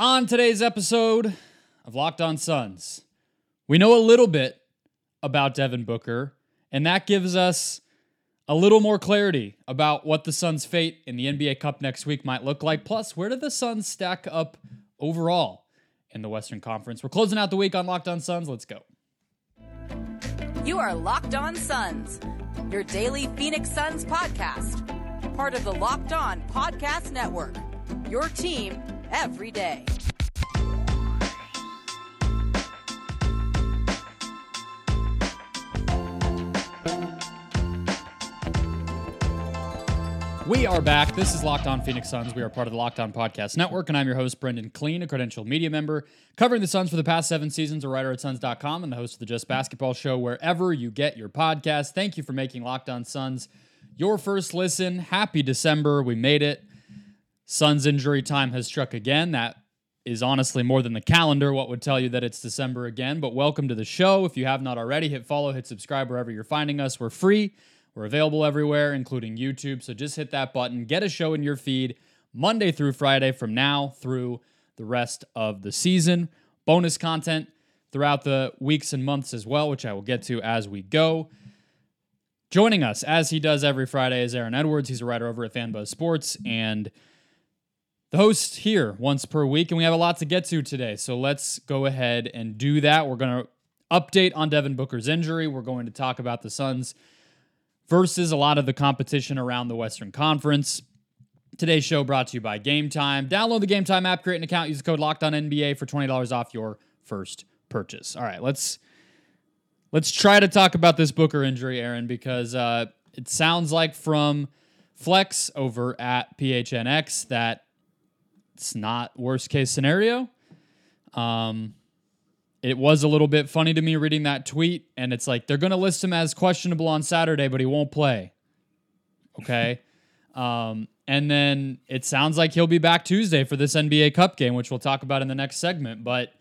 On today's episode of Locked On Suns, we know a little bit about Devin Booker, and that gives us a little more clarity about what the Suns' fate in the NBA Cup next week might look like. Plus, where do the Suns stack up overall in the Western Conference? We're closing out the week on Locked On Suns. Let's go. You are Locked On Suns, your daily Phoenix Suns podcast, part of the Locked On Podcast Network. Your team every day. We are back. This is Locked On Phoenix Suns. We are part of the Locked On Podcast Network, and I'm your host, Brendon Kleen, a credentialed media member covering the Suns for the past seven seasons, a writer at Suns.com, and the host of the Just Basketball Show, wherever you get your podcast. Thank you for making Locked On Suns your first listen. Happy December. We made it. Suns injury time has struck again. That is honestly more than the calendar. What would tell you that it's December again? But welcome to the show. If you have not already, hit follow, hit subscribe wherever you're finding us. We're free. We're available everywhere, including YouTube. So just hit that button, get a show in your feed Monday through Friday from now through the rest of the season. Bonus content throughout the weeks and months as well, which I will get to as we go. Joining us, as he does every Friday, is Aaron Edwards. He's a writer over at Fanbuzz Sports and the host here once per week. And we have a lot to get to today. So let's go ahead and do that. We're going to update on Devin Booker's injury. We're going to talk about the Suns' versus a lot of the competition around the Western Conference. Today's show brought to you by Game Time. Download the Game Time app, create an account, use the code NBA for twenty dollars off your first purchase. All right, let's let's try to talk about this Booker injury, Aaron, because uh, it sounds like from Flex over at PHNX that it's not worst case scenario. Um, it was a little bit funny to me reading that tweet, and it's like they're going to list him as questionable on Saturday, but he won't play. Okay. um, and then it sounds like he'll be back Tuesday for this NBA Cup game, which we'll talk about in the next segment. But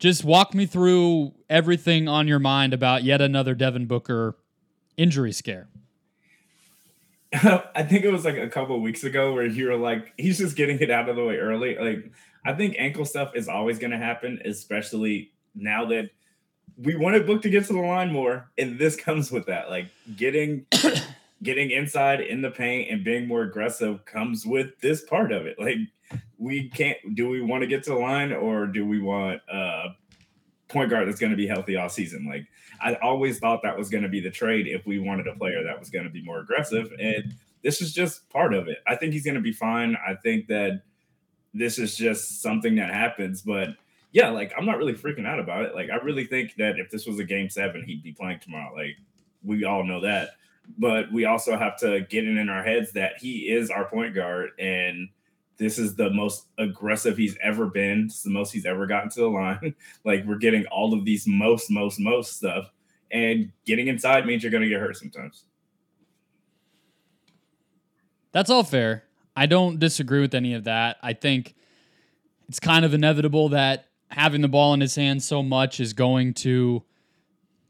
just walk me through everything on your mind about yet another Devin Booker injury scare. I think it was like a couple weeks ago where you were like, he's just getting it out of the way early. Like, I think ankle stuff is always going to happen, especially now that we want wanted Book to get to the line more, and this comes with that. Like getting getting inside in the paint and being more aggressive comes with this part of it. Like we can't. Do we want to get to the line, or do we want a point guard that's going to be healthy all season? Like I always thought that was going to be the trade if we wanted a player that was going to be more aggressive, and this is just part of it. I think he's going to be fine. I think that this is just something that happens. But yeah, like I'm not really freaking out about it. Like I really think that if this was a game seven, he'd be playing tomorrow. Like we all know that. But we also have to get it in our heads that he is our point guard and this is the most aggressive he's ever been. It's the most he's ever gotten to the line. like we're getting all of these most, most, most stuff. And getting inside means you're gonna get hurt sometimes. That's all fair. I don't disagree with any of that. I think it's kind of inevitable that having the ball in his hands so much is going to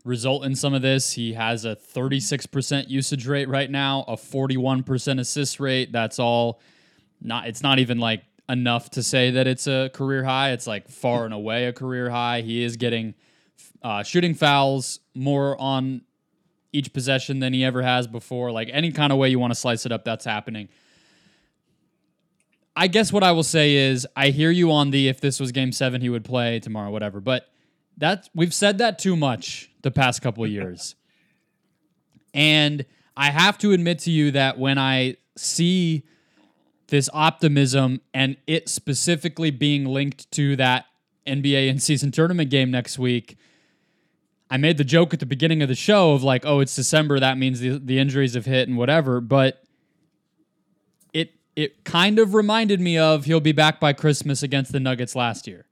result in some of this. He has a 36% usage rate right now, a 41% assist rate. That's all not it's not even like enough to say that it's a career high. It's like far and away a career high. He is getting uh, shooting fouls more on each possession than he ever has before. Like any kind of way you want to slice it up, that's happening. I guess what I will say is I hear you on the if this was game seven, he would play tomorrow, whatever. But that we've said that too much the past couple of years. and I have to admit to you that when I see this optimism and it specifically being linked to that NBA in season tournament game next week, I made the joke at the beginning of the show of like, oh, it's December, that means the, the injuries have hit and whatever. But it it kind of reminded me of he'll be back by Christmas against the Nuggets last year.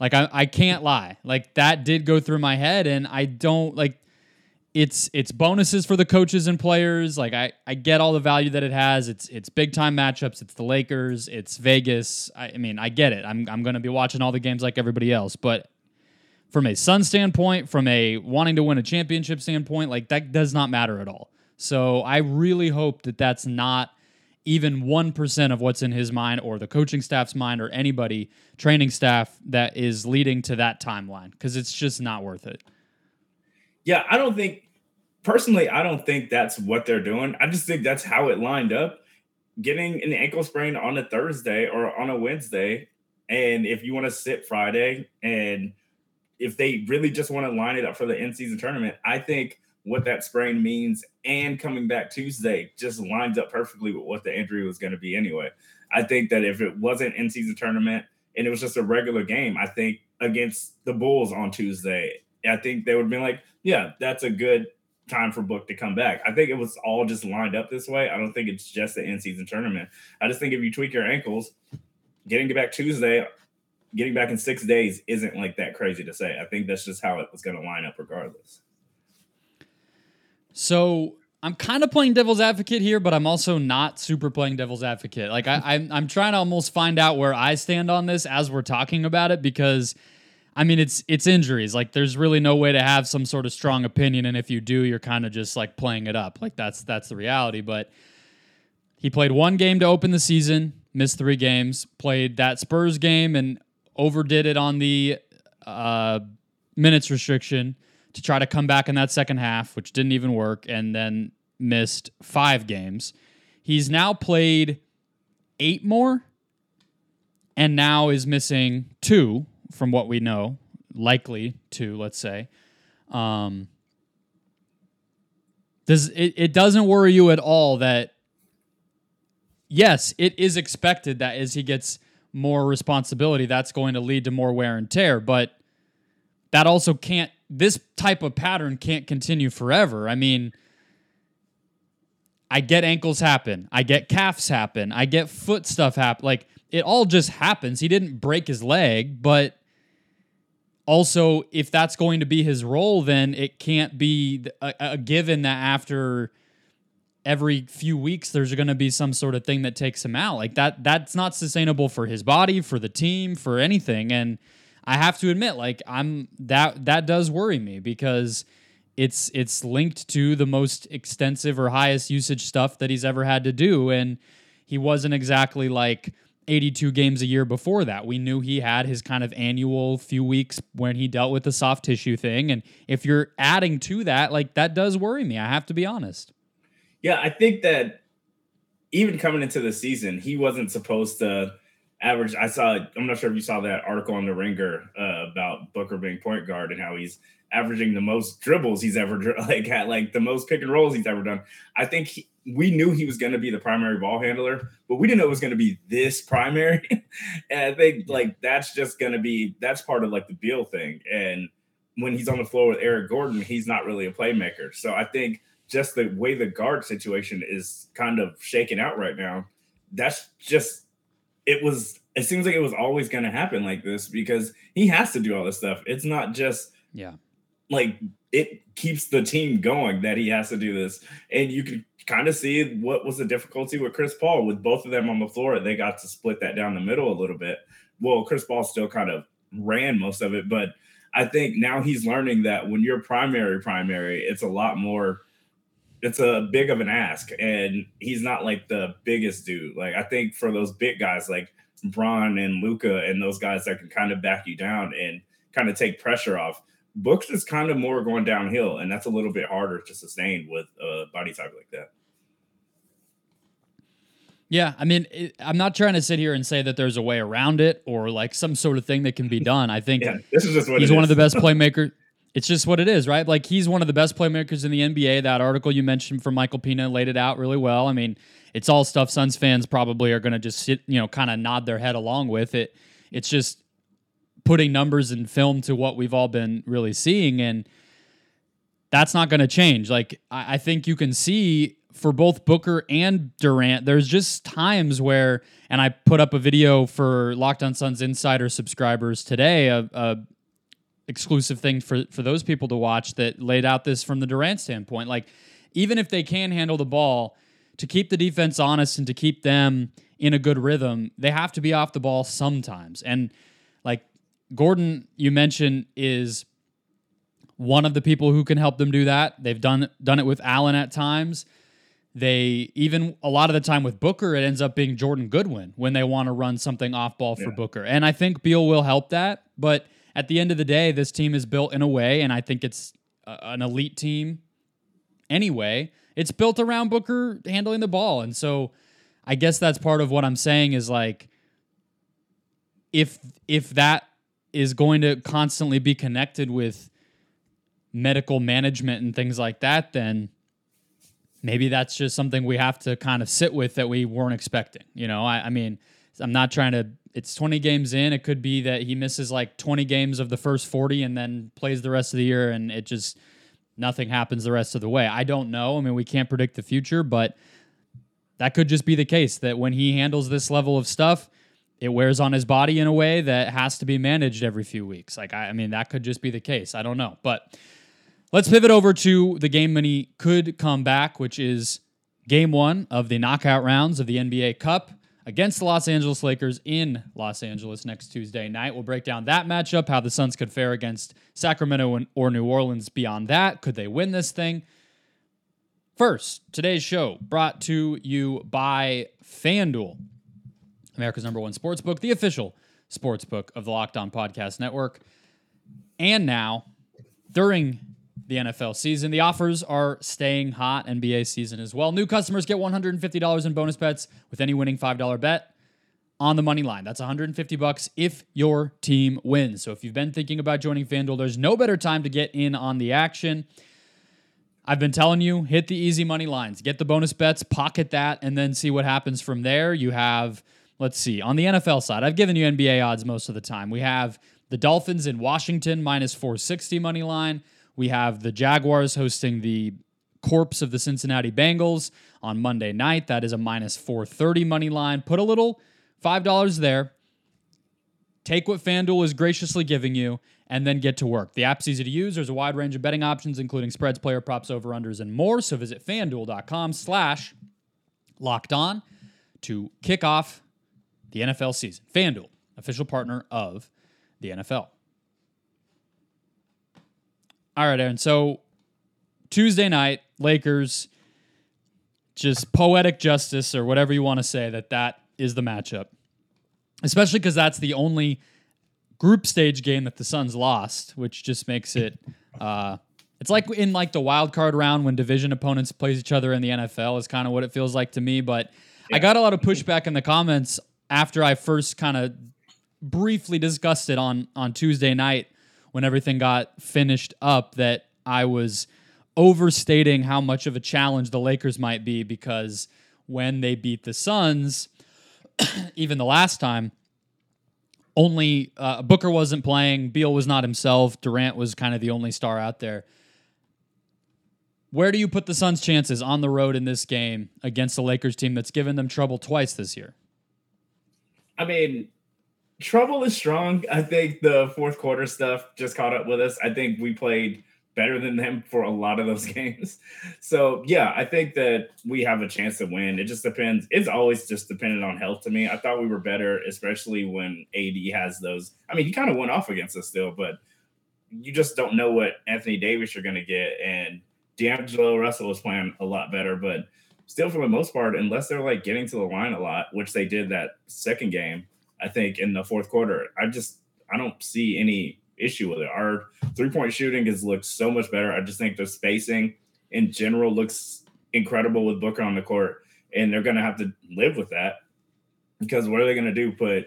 Like I, I can't lie. Like that did go through my head and I don't like it's it's bonuses for the coaches and players. Like I, I get all the value that it has. It's it's big time matchups. It's the Lakers. It's Vegas. I, I mean, I get it. I'm I'm gonna be watching all the games like everybody else. But from a Sun standpoint, from a wanting to win a championship standpoint, like that does not matter at all. So I really hope that that's not even 1% of what's in his mind or the coaching staff's mind or anybody training staff that is leading to that timeline because it's just not worth it. Yeah, I don't think personally, I don't think that's what they're doing. I just think that's how it lined up. Getting an ankle sprain on a Thursday or on a Wednesday, and if you want to sit Friday, and if they really just want to line it up for the in season tournament, I think what that sprain means and coming back Tuesday just lines up perfectly with what the injury was going to be anyway. I think that if it wasn't in season tournament and it was just a regular game, I think against the Bulls on Tuesday, I think they would have been like, yeah, that's a good time for Book to come back. I think it was all just lined up this way. I don't think it's just the in season tournament. I just think if you tweak your ankles, getting back Tuesday, getting back in six days isn't like that crazy to say. I think that's just how it was going to line up regardless. So I'm kind of playing devil's advocate here, but I'm also not super playing devil's advocate. Like I, I'm, I'm trying to almost find out where I stand on this as we're talking about it because, I mean, it's it's injuries. Like there's really no way to have some sort of strong opinion, and if you do, you're kind of just like playing it up. Like that's that's the reality. But he played one game to open the season, missed three games. Played that Spurs game and overdid it on the uh, minutes restriction to try to come back in that second half, which didn't even work, and then missed five games. He's now played eight more and now is missing two from what we know, likely to, let's say. Um, does it, it doesn't worry you at all that yes, it is expected that as he gets more responsibility, that's going to lead to more wear and tear, but that also can't this type of pattern can't continue forever. I mean, I get ankles happen. I get calves happen. I get foot stuff happen. Like it all just happens. He didn't break his leg, but also if that's going to be his role, then it can't be a, a given that after every few weeks there's going to be some sort of thing that takes him out. Like that that's not sustainable for his body, for the team, for anything. And I have to admit, like I'm that that does worry me because it's it's linked to the most extensive or highest usage stuff that he's ever had to do, and he wasn't exactly like 82 games a year before that. We knew he had his kind of annual few weeks when he dealt with the soft tissue thing, and if you're adding to that, like that does worry me. I have to be honest. Yeah, I think that even coming into the season, he wasn't supposed to average. I saw. I'm not sure if you saw that article on the Ringer uh, about Booker being point guard and how he's averaging the most dribbles he's ever like had, like the most pick and rolls he's ever done. I think he, we knew he was going to be the primary ball handler, but we didn't know it was going to be this primary. and I think like that's just going to be that's part of like the Beal thing. And when he's on the floor with Eric Gordon, he's not really a playmaker. So I think just the way the guard situation is kind of shaken out right now, that's just it was it seems like it was always going to happen like this because he has to do all this stuff. It's not just yeah, like it keeps the team going that he has to do this, and you can kind of see what was the difficulty with Chris Paul with both of them on the floor. They got to split that down the middle a little bit. Well, Chris Paul still kind of ran most of it, but I think now he's learning that when you're primary primary, it's a lot more it's a big of an ask, and he's not like the biggest dude. Like I think for those big guys like Bron and Luka and those guys that can kind of back you down and kind of take pressure off. Books is kind of more going downhill, and that's a little bit harder to sustain with a body type like that. Yeah, I mean, it, I'm not trying to sit here and say that there's a way around it or like some sort of thing that can be done. I think yeah, this is just he's one of the best playmakers. it's just what it is, right? Like he's one of the best playmakers in the NBA. That article you mentioned from Michael Pina laid it out really well. I mean, it's all stuff Suns fans probably are going to just sit, you know, kind of nod their head along with it. It's just putting numbers and film to what we've all been really seeing, and that's not going to change. Like I, I think you can see for both Booker and Durant, there's just times where, and I put up a video for Locked On Suns Insider subscribers today, a, a exclusive thing for for those people to watch that laid out this from the Durant standpoint. Like, even if they can handle the ball, to keep the defense honest and to keep them in a good rhythm, they have to be off the ball sometimes. And Gordon, you mentioned, is one of the people who can help them do that. They've done done it with Allen at times. they even a lot of the time with Booker, it ends up being Jordan Goodwin when they want to run something off ball for Yeah. Booker. And I think Beal will help that. But at the end of the day, this team is built in a way, and I think it's a, an elite team anyway. It's built around Booker handling the ball. And so I guess that's part of what I'm saying is like if if that is going to constantly be connected with medical management and things like that, then maybe that's just something we have to kind of sit with that we weren't expecting. You know, I, I mean, I'm not trying to. It's 20 games in. It could be that he misses like 20 games of the first 40 and then plays the rest of the year, and it just nothing happens the rest of the way. I don't know. I mean, we can't predict the future, but that could just be the case that when he handles this level of stuff, it wears on his body in a way that has to be managed every few weeks. Like, I, I mean, that could just be the case. I don't know. But let's pivot over to the game when he could come back, which is game one of the knockout rounds of the NBA Cup against the Los Angeles Lakers in Los Angeles next Tuesday night. We'll break down that matchup, how the Suns could fare against Sacramento or New Orleans beyond that. Could they win this thing? First, today's show brought to you by FanDuel, America's number one sports book, the official sports book of the Locked On Podcast Network. And now, during the NFL season, the offers are staying hot. NBA season as well. New customers get $150 in bonus bets with any winning $5 bet on the money line. That's 150 bucks if your team wins. So if you've been thinking about joining FanDuel, there's no better time to get in on the action. I've been telling you, hit the easy money lines, get the bonus bets, pocket that, and then see what happens from there. You have, let's see, on the NFL side, I've given you NBA odds most of the time. We have the Dolphins in Washington minus 460 money line. We have the Jaguars hosting the corpse of the Cincinnati Bengals on Monday night. That is a minus 430 money line. Put a little $5 there. Take what FanDuel is graciously giving you and then get to work. The app's easy to use. There's a wide range of betting options, including spreads, player props, over-unders, and more. So visit fanduel.com slash locked on to kick off the NFL season. FanDuel, official partner of the NFL. All right, Aaron. So Tuesday night, Lakers, just poetic justice or whatever you want to say that that is the matchup. Especially because that's the only group stage game that the Suns lost, which just makes it. Uh, it's like in like the wild card round when division opponents plays each other in the NFL is kind of what it feels like to me. But I got a lot of pushback in the comments after I first kind of briefly discussed it on on Tuesday night when everything got finished up that I was overstating how much of a challenge the Lakers might be because when they beat the Suns, even the last time, only uh, Booker wasn't playing, Beal was not himself, Durant was kind of the only star out there. Where do you put the Suns' chances on the road in this game against the Lakers team that's given them trouble twice this year? I mean, trouble is strong. I think the fourth quarter stuff just caught up with us. I think we played better than them for a lot of those games. So yeah, I think that we have a chance to win. It just depends. It's always just dependent on health to me. I thought we were better, especially when AD has those. I mean, he kind of went off against us still, but you just don't know what Anthony Davis you're going to get. And D'Angelo Russell was playing a lot better, but still, for the most part, unless they're like getting to the line a lot, which they did that second game, I think in the fourth quarter, I just I don't see any issue with it. Our three point shooting has looked so much better. I just think the spacing in general looks incredible with Booker on the court, and they're to have to live with that because what are they to do? Put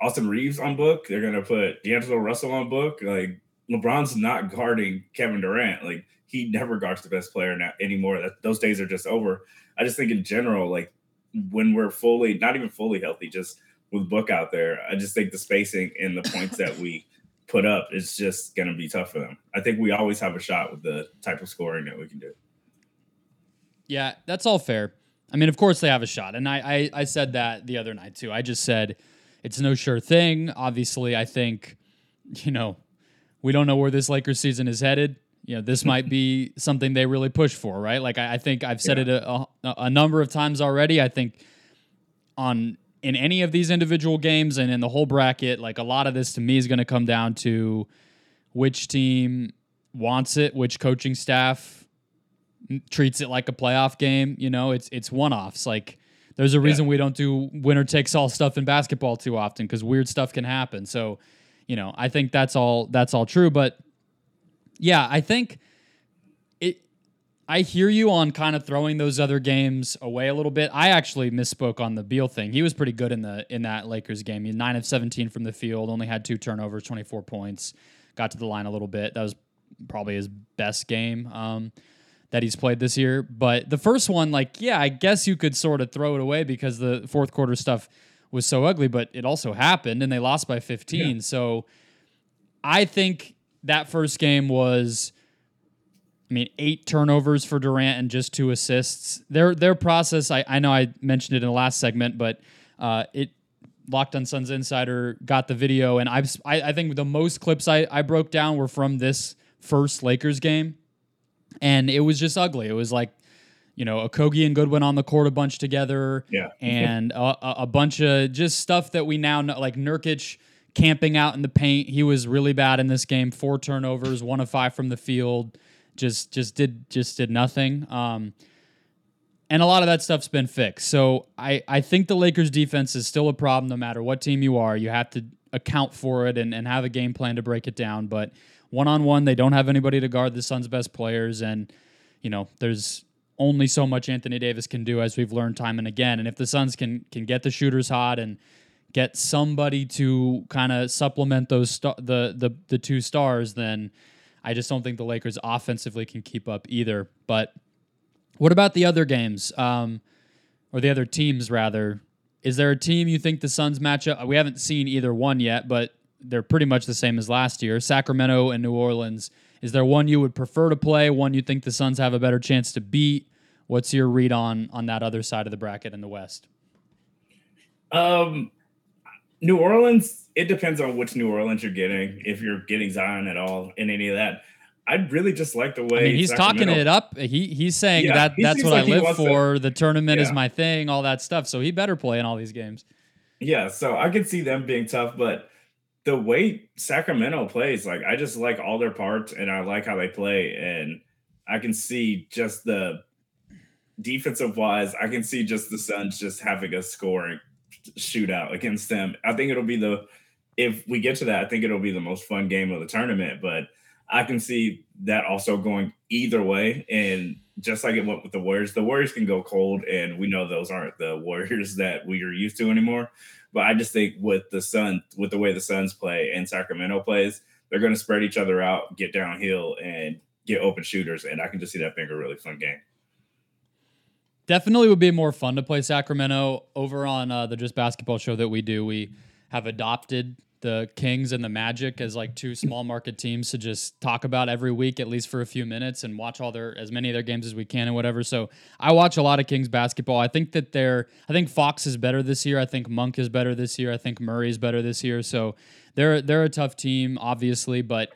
Austin Reaves on book? They're to put D'Angelo Russell on book? Like LeBron's not guarding Kevin Durant. Like he never guards the best player now anymore. That those days are just over. I just think in general, like when we're fully, not even fully healthy, just with Book out there, I just think the spacing and the points that we put up is just going to be tough for them. I think we always have a shot with the type of scoring that we can do. Yeah, that's all fair. I mean, of course they have a shot, and I, I I said that the other night too. I just said it's no sure thing. Obviously, I think you know we don't know where this Lakers season is headed. You know, this might be something they really push for, right? Like I, I think I've said Yeah. it a, a, a number of times already. I think on in any of these individual games and in the whole bracket, like a lot of this to me is going to come down to which team wants it, which coaching staff treats it like a playoff game. You know, it's it's one offs. Like there's a reason yeah. we don't do winner takes all stuff in basketball too often because weird stuff can happen. So, you know, I think that's all that's all true. But yeah, I think it. I hear you on kind of throwing those other games away a little bit. I actually misspoke on the Beal thing. He was pretty good in the in that Lakers game. He nine of seventeen from the field, only had two turnovers, twenty four points. Got to the line a little bit. That was probably his best game. Um, that he's played this year. But the first one, like, yeah, I guess you could sort of throw it away because the fourth quarter stuff was so ugly, but it also happened and they lost by 15. Yeah. So I think that first game was. I mean, eight turnovers for Durant and just two assists. Their their process, I, I know I mentioned it in the last segment, but uh, it Locked on Suns Insider got the video, and I've I, I think the most clips I, I broke down were from this first Lakers game and it was just ugly. It was like you know, Okogie and Goodwin on the court a bunch together. Yeah. and a, a, bunch of just stuff that we now know, like Nurkic camping out in the paint. He was really bad in this game. Four turnovers, one of five from the field. Just, just did, just did nothing. Um, and a lot of that stuff's been fixed. So I, I think the Lakers defense is still a problem no matter what team you are. You have to account for it and, and have a game plan to break it down. But one on one, they don't have anybody to guard the Suns' best players, and you know there's only so much Anthony Davis can do, as we've learned time and again. And if the Suns can can get the shooters hot and get somebody to kind of supplement those the the the two stars, then I just don't think the Lakers offensively can keep up either. But what about the other games, um, or the other teams rather? Is there a team you think the Suns match up? We haven't seen either one yet, but they're pretty much the same as last year. Sacramento and New Orleans. Is there one you would prefer to play? One you think the Suns have a better chance to beat? What's your read on on that other side of the bracket in the West? Um, New Orleans. It depends on which New Orleans you're getting. If you're getting Zion at all in any of that, I'd really just like the way I mean, he's Sacramento, talking it up. He he's saying yeah, that he that's what like I live for. To, the tournament yeah. is my thing, all that stuff. So he better play in all these games. Yeah, so I could see them being tough, but the way Sacramento plays, like I just like all their parts and I like how they play. And I can see just the defensive wise, I can see just the Suns just having a scoring shootout against them. I think it'll be the if we get to that, I think it'll be the most fun game of the tournament. But I can see that also going either way. And just like it went with the Warriors, the Warriors can go cold, and we know those aren't the Warriors that we are used to anymore. But I just think with the Sun, with the way the Suns play and Sacramento plays, they're going to spread each other out, get downhill, and get open shooters. And I can just see that being a really fun game. Definitely would be more fun to play Sacramento over on uh, the Just Basketball show that we do. We have adopted the Kings and the Magic as like two small market teams to just talk about every week, at least for a few minutes, and watch all their as many of their games as we can and whatever. So I watch a lot of Kings basketball. I think that they're I think Fox is better this year. I think Monk is better this year. I think Murray is better this year. So they're they're a tough team, obviously, but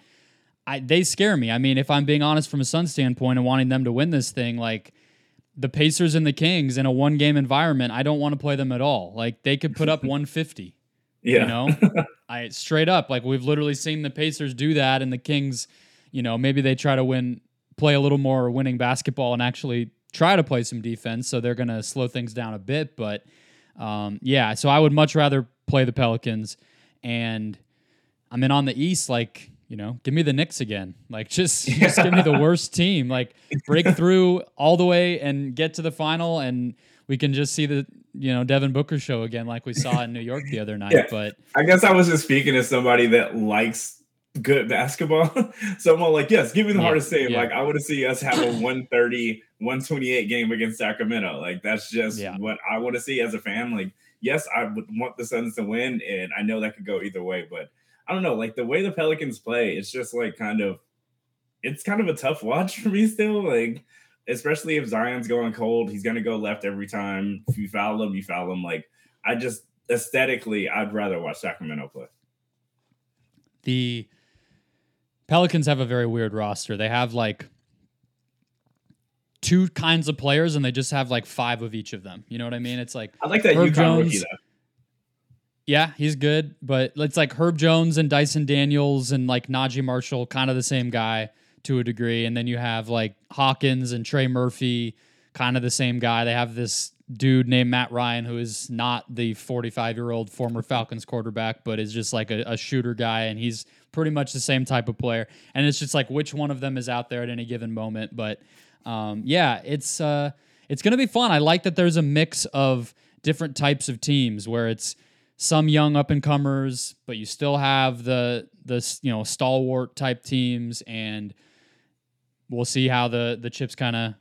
I they scare me. I mean, if I'm being honest from a Sun standpoint and wanting them to win this thing, like the Pacers and the Kings in a one game environment, I don't want to play them at all. Like they could put up 150. Yeah. You know, I straight up like we've literally seen the Pacers do that, and the Kings, you know, maybe they try to win, play a little more winning basketball, and actually try to play some defense. So they're going to slow things down a bit. But um, yeah, so I would much rather play the Pelicans, and I mean on the East, like you know, give me the Knicks again. Like just just give me the worst team. Like break through all the way and get to the final and we can just see the you know Devin Booker show again, like we saw in New York the other night. Yeah. But I guess I was just speaking to somebody that likes good basketball. Someone like, yes, give me the yeah, hardest save. Yeah. Like I want to see us have a 130, 128 game against Sacramento. Like that's just yeah. what I want to see as a fan. Like, yes, I would want the Suns to win, and I know that could go either way, but I don't know, like the way the Pelicans play, it's just like kind of it's kind of a tough watch for me still. Like especially if Zion's going cold, he's going to go left every time. If you foul him, you foul him. Like I just aesthetically, I'd rather watch Sacramento play. The Pelicans have a very weird roster. They have like two kinds of players, and they just have like five of each of them. You know what I mean? It's like I like that Herb UConn Jones, rookie. Yeah, he's good, but it's like Herb Jones and Dyson Daniels and like Naji Marshall, kind of the same guy to a degree, and then you have like Hawkins and Trey Murphy, kind of the same guy. They have this dude named Matt Ryan who is not the 45 year old former Falcons quarterback, but is just like a, a shooter guy, and he's pretty much the same type of player. And it's just like which one of them is out there at any given moment. But um, yeah, it's uh, it's gonna be fun. I like that there's a mix of different types of teams where it's some young up and comers, but you still have the the you know stalwart type teams, and we'll see how the the chips kind of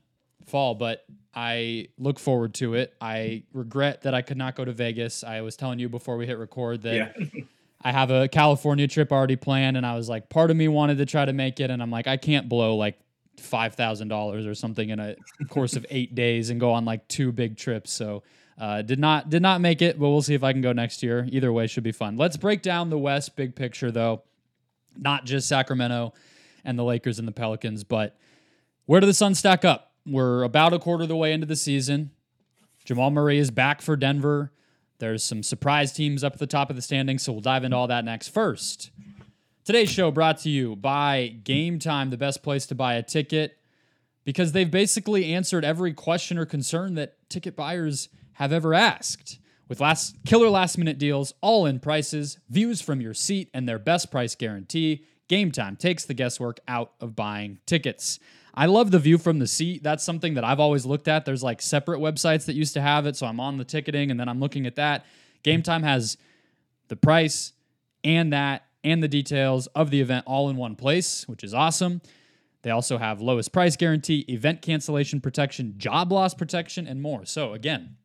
fall. But I look forward to it. I regret that I could not go to Vegas. I was telling you before we hit record that yeah. I have a California trip already planned, and I was like, part of me wanted to try to make it, and I'm like, I can't blow like five thousand dollars or something in a course of eight days and go on like two big trips. So uh, did not did not make it, but we'll see if I can go next year. Either way, should be fun. Let's break down the West big picture though, not just Sacramento and the Lakers and the Pelicans, but where do the Suns stack up? We're about a quarter of the way into the season. Jamal Murray is back for Denver. There's some surprise teams up at the top of the standings, so we'll dive into all that next. First, today's show brought to you by Game Time, the best place to buy a ticket, because they've basically answered every question or concern that ticket buyers have ever asked. With last killer last minute deals, all in prices, views from your seat, and their best price guarantee, Game Time takes the guesswork out of buying tickets. I love the view from the seat. That's something that I've always looked at. There's like separate websites that used to have it, so I'm on the ticketing and then I'm looking at that. Game Time has the price and that and the details of the event all in one place, which is awesome. They also have lowest price guarantee, event cancellation protection, job loss protection, and more. So again,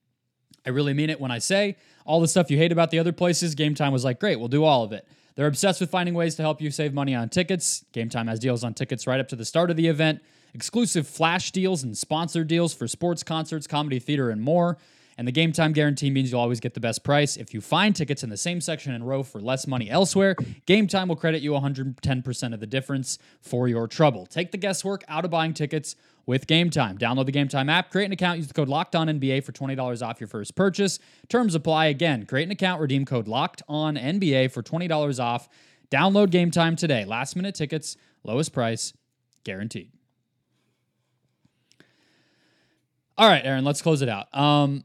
I really mean it when I say all the stuff you hate about the other places. Game Time was like, great, we'll do all of it. They're obsessed with finding ways to help you save money on tickets. Game Time has deals on tickets right up to the start of the event, exclusive flash deals and sponsor deals for sports, concerts, comedy, theater, and more. And the game time guarantee means you'll always get the best price. If you find tickets in the same section and row for less money elsewhere, Game Time will credit you 110% of the difference for your trouble. Take the guesswork out of buying tickets with Game Time. Download the Game Time app, create an account, use the code Locked On NBA for $20 off your first purchase. Terms apply again. Create an account, redeem code Locked On NBA for $20 off. Download Game Time today. Last minute tickets, lowest price, guaranteed. All right, Aaron, let's close it out. Um,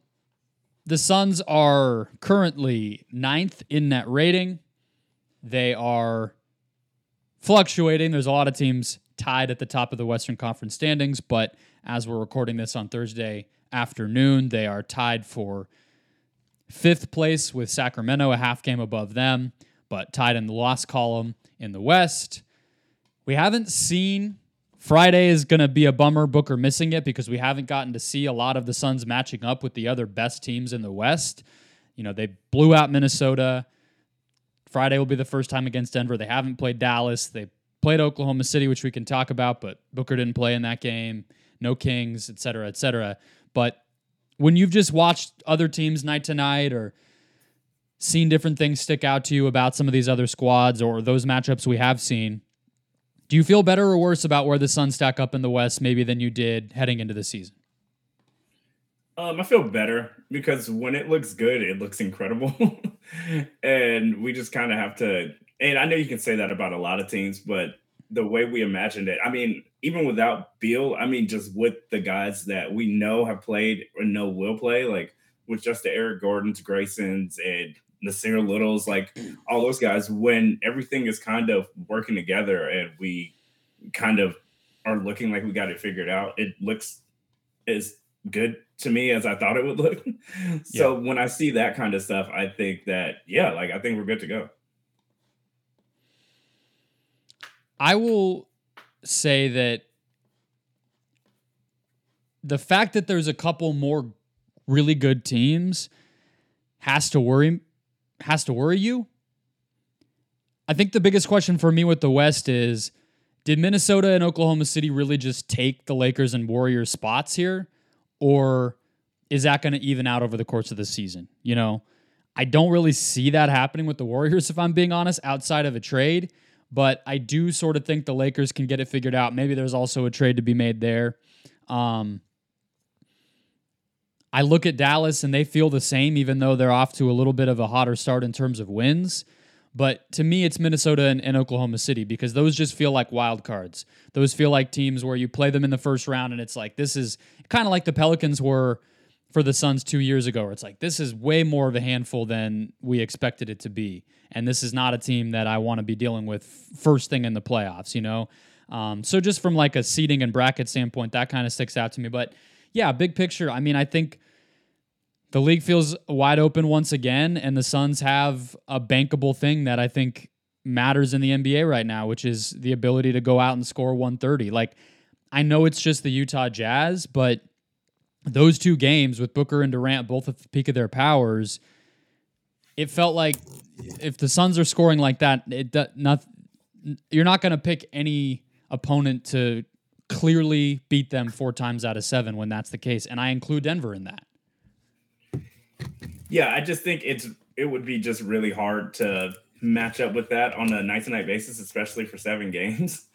the Suns are currently ninth in net rating. They are fluctuating. There's a lot of teams tied at the top of the Western Conference standings, but as we're recording this on Thursday afternoon, they are tied for fifth place with Sacramento, a half game above them, but tied in the loss column in the West. We haven't seen Friday is going to be a bummer, Booker missing it because we haven't gotten to see a lot of the Suns matching up with the other best teams in the West. You know, they blew out Minnesota. Friday will be the first time against Denver. They haven't played Dallas. They played Oklahoma City, which we can talk about, but Booker didn't play in that game. No Kings, et cetera, et cetera. But when you've just watched other teams night to night or seen different things stick out to you about some of these other squads or those matchups we have seen, do you feel better or worse about where the Suns stack up in the West maybe than you did heading into the season? Um, I feel better because when it looks good, it looks incredible. and we just kind of have to and I know you can say that about a lot of teams, but the way we imagined it, I mean, even without Beal, I mean, just with the guys that we know have played or know will play, like with just the Eric Gordons, Graysons, and Nassir Littles, like all those guys, when everything is kind of working together and we kind of are looking like we got it figured out, it looks as good to me as I thought it would look. so yeah. when I see that kind of stuff, I think that, yeah, like I think we're good to go. I will say that the fact that there's a couple more really good teams has to worry has to worry you. I think the biggest question for me with the West is did Minnesota and Oklahoma City really just take the Lakers and Warriors spots here or is that going to even out over the course of the season? You know, I don't really see that happening with the Warriors if I'm being honest outside of a trade. But I do sort of think the Lakers can get it figured out. Maybe there's also a trade to be made there. Um, I look at Dallas and they feel the same, even though they're off to a little bit of a hotter start in terms of wins. But to me, it's Minnesota and, and, Oklahoma City because those just feel like wild cards. Those feel like teams where you play them in the first round and it's like, this is kind of like the Pelicans were for the Suns two years ago, where it's like, this is way more of a handful than we expected it to be. And this is not a team that I want to be dealing with first thing in the playoffs, you know? Um, so just from like a seating and bracket standpoint, that kind of sticks out to me. But yeah, big picture, I mean, I think the league feels wide open once again, and the Suns have a bankable thing that I think matters in the NBA right now, which is the ability to go out and score 130. Like, I know it's just the Utah Jazz, but those two games with Booker and Durant both at the peak of their powers, it felt like if the Suns are scoring like that, it not you're not going to pick any opponent to clearly beat them four times out of seven when that's the case, and I include Denver in that. Yeah, I just think it's it would be just really hard to match up with that on a night to night basis, especially for seven games.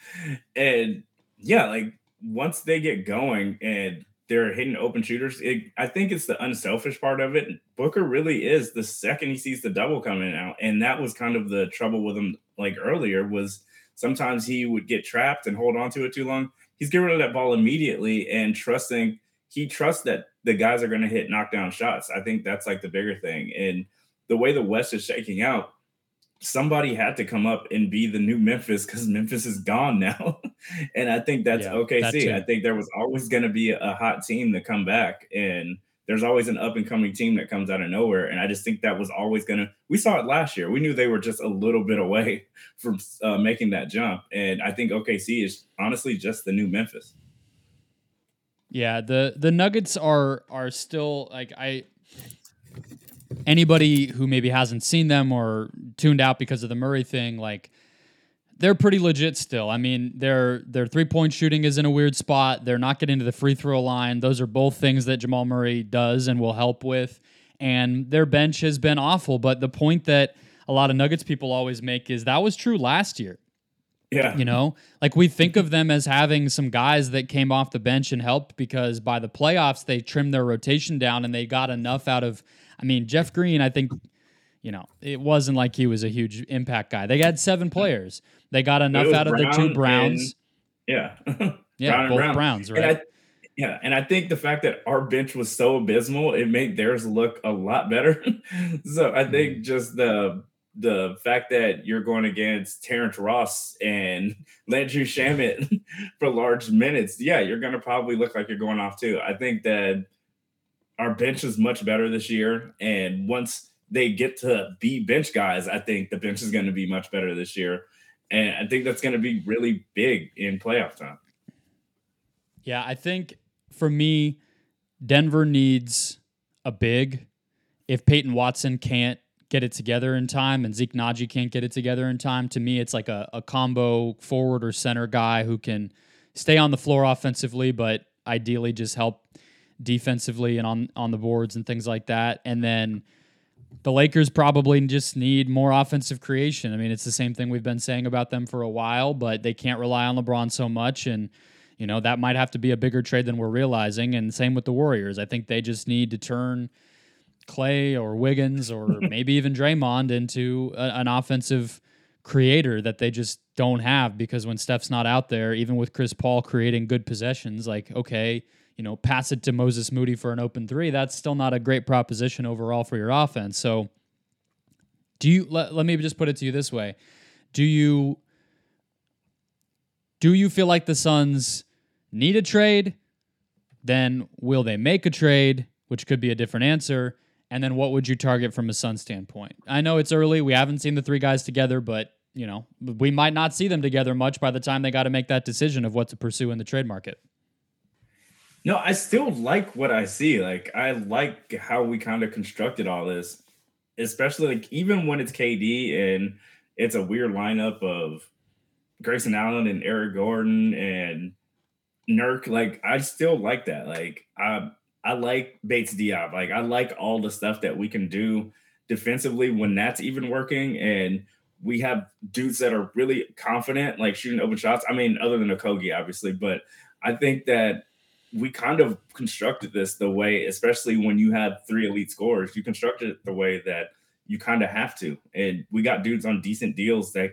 And yeah, like once they get going and they're hitting open shooters, it, I think it's the unselfish part of it. Booker really is the second he sees the double coming out, and that was kind of the trouble with him. Like earlier, was sometimes he would get trapped and hold on to it too long. He's getting rid of that ball immediately and trusting. He trusts that the guys are going to hit knockdown shots. I think that's like the bigger thing. And the way the West is shaking out, somebody had to come up and be the new Memphis because Memphis is gone now. and I think that's yeah, OKC. That I think there was always going to be a hot team to come back. And there's always an up and coming team that comes out of nowhere. And I just think that was always going to, we saw it last year. We knew they were just a little bit away from uh, making that jump. And I think OKC is honestly just the new Memphis. Yeah, the the Nuggets are are still like I anybody who maybe hasn't seen them or tuned out because of the Murray thing, like they're pretty legit still. I mean, their their three point shooting is in a weird spot. They're not getting to the free throw line. Those are both things that Jamal Murray does and will help with. And their bench has been awful. But the point that a lot of Nuggets people always make is that was true last year. Yeah. You know, like we think of them as having some guys that came off the bench and helped because by the playoffs, they trimmed their rotation down and they got enough out of. I mean, Jeff Green, I think, you know, it wasn't like he was a huge impact guy. They had seven players. They got enough out of Brown the two Browns. And, yeah. yeah, Brown both Brown. Browns, right? I, yeah, and I think the fact that our bench was so abysmal, it made theirs look a lot better. so I think mm. just the the fact that you're going against Terrence Ross and Landry Shamet for large minutes, yeah, you're going to probably look like you're going off too. I think that our bench is much better this year. And once they get to be bench guys, I think the bench is going to be much better this year. And I think that's going to be really big in playoff time. Yeah, I think for me, Denver needs a big. If Peyton Watson can't get it together in time and Zeke Nnaji can't get it together in time, to me, it's like a, a combo forward or center guy who can stay on the floor offensively, but ideally just help defensively and on, on the boards and things like that. And then the Lakers probably just need more offensive creation. I mean, it's the same thing we've been saying about them for a while, but they can't rely on LeBron so much. And, you know, that might have to be a bigger trade than we're realizing. And same with the Warriors. I think they just need to turn – Clay or Wiggins or maybe even Draymond into a, an offensive creator that they just don't have because when Steph's not out there, even with Chris Paul creating good possessions, like, okay, you know, pass it to Moses Moody for an open three, that's still not a great proposition overall for your offense. So, do you let, let me just put it to you this way. Do you do you feel like the Suns need a trade? Then will they make a trade, which could be a different answer? And then what would you target from a Sun standpoint? I know it's early. We haven't seen the three guys together, but you know, we might not see them together much by the time they got to make that decision of what to pursue in the trade market. No, I still like what I see. Like I like how we kind of constructed all this, especially like even when it's KD and it's a weird lineup of Grayson Allen and Eric Gordon and Nurk. Like I still like that. Like I I like Bates Diop. Like I like all the stuff that we can do defensively when that's even working. And we have dudes that are really confident, like shooting open shots. I mean, other than Okogie, obviously, but I think that we kind of constructed this the way, especially when you have three elite scorers, you constructed it the way that you kind of have to. And we got dudes on decent deals that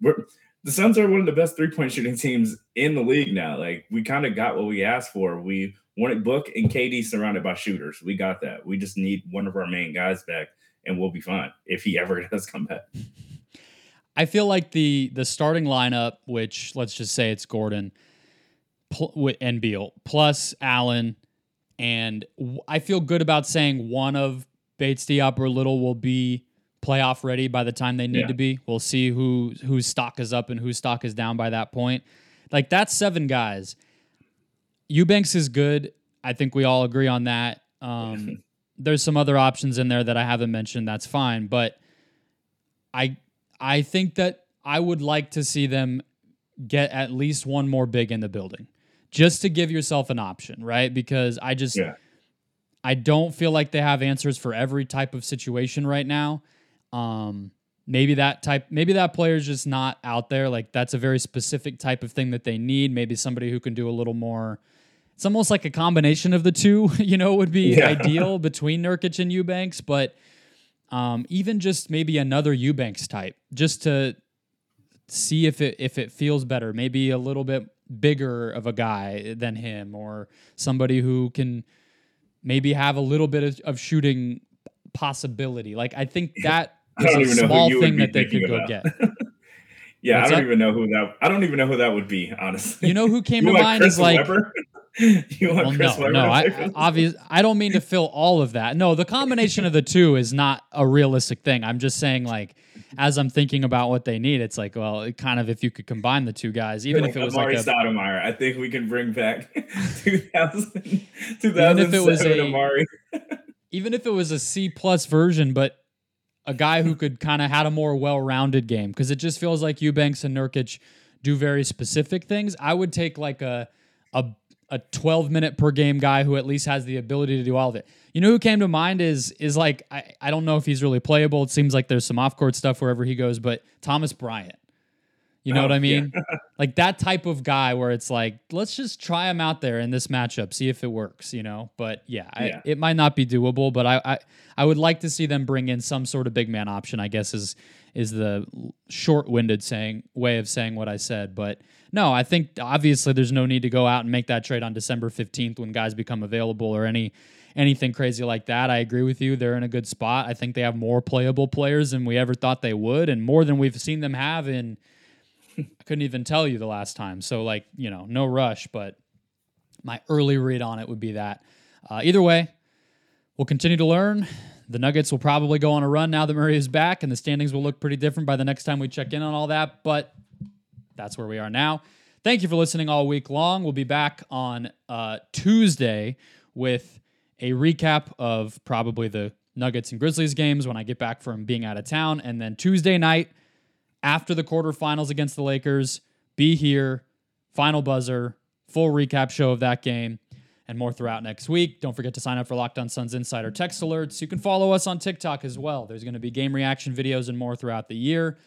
we're the Suns are one of the best three point shooting teams in the league now. Like we kind of got what we asked for. We wanted Book and KD surrounded by shooters. We got that. We just need one of our main guys back, and we'll be fine if he ever does come back. I feel like the the starting lineup, which let's just say it's Gordon pl- and Beal plus Allen, and I feel good about saying one of Bates, Diop, or Little will be playoff ready by the time they need yeah. to be. We'll see who whose stock is up and whose stock is down by that point. Like that's seven guys. Eubanks is good. I think we all agree on that. Um, there's some other options in there that I haven't mentioned. That's fine, but I I think that I would like to see them get at least one more big in the building, just to give yourself an option, right? Because I just yeah. I don't feel like they have answers for every type of situation right now. Um, maybe that type, maybe that player is just not out there. Like that's a very specific type of thing that they need. Maybe somebody who can do a little more. It's almost like a combination of the two, you know, would be yeah. ideal between Nurkic and Eubanks. But um, even just maybe another Eubanks type, just to see if it if it feels better. Maybe a little bit bigger of a guy than him, or somebody who can maybe have a little bit of, of shooting possibility. Like I think that is a small thing that they could go get. yeah, What's I don't that? even know who that. I don't even know who that would be. Honestly, you know who came to mind Chris is like. You want well, Chris no, Webber no. I, obvious. I don't mean to fill all of that. No, the combination of the two is not a realistic thing. I'm just saying, like, as I'm thinking about what they need, it's like, well, it kind of if you could combine the two guys, even like if it was Amar'e like a, Stoudemire, I think we can bring back 2000, 2007 if it was a, Amar'e. even if it was a C plus version, but a guy who could kind of had a more well rounded game because it just feels like Eubanks and Nurkic do very specific things. I would take like a a a 12 minute per game guy who at least has the ability to do all of it. You know who came to mind is is like I, I don't know if he's really playable. It seems like there's some off court stuff wherever he goes, but Thomas Bryant. You know oh, what I mean? Yeah. like that type of guy where it's like, let's just try him out there in this matchup, see if it works, you know? But yeah, yeah. I, it might not be doable, but I, I I would like to see them bring in some sort of big man option, I guess is is the short-winded saying way of saying what I said, but no, I think obviously there's no need to go out and make that trade on December 15th when guys become available or any anything crazy like that. I agree with you. They're in a good spot. I think they have more playable players than we ever thought they would and more than we've seen them have in I couldn't even tell you the last time. So like, you know, no rush, but my early read on it would be that. Uh, either way, we'll continue to learn. The Nuggets will probably go on a run now that Murray is back, and the standings will look pretty different by the next time we check in on all that. But that's where we are now. Thank you for listening all week long. We'll be back on uh, Tuesday with a recap of probably the Nuggets and Grizzlies games when I get back from being out of town. And then Tuesday night, after the quarterfinals against the Lakers. Be here, final buzzer, full recap show of that game, and more throughout next week. Don't forget to sign up for Locked On Suns Insider text alerts. You can follow us on TikTok as well. There's going to be game reaction videos and more throughout the year.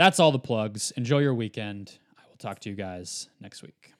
That's all the plugs. Enjoy your weekend. I will talk to you guys next week.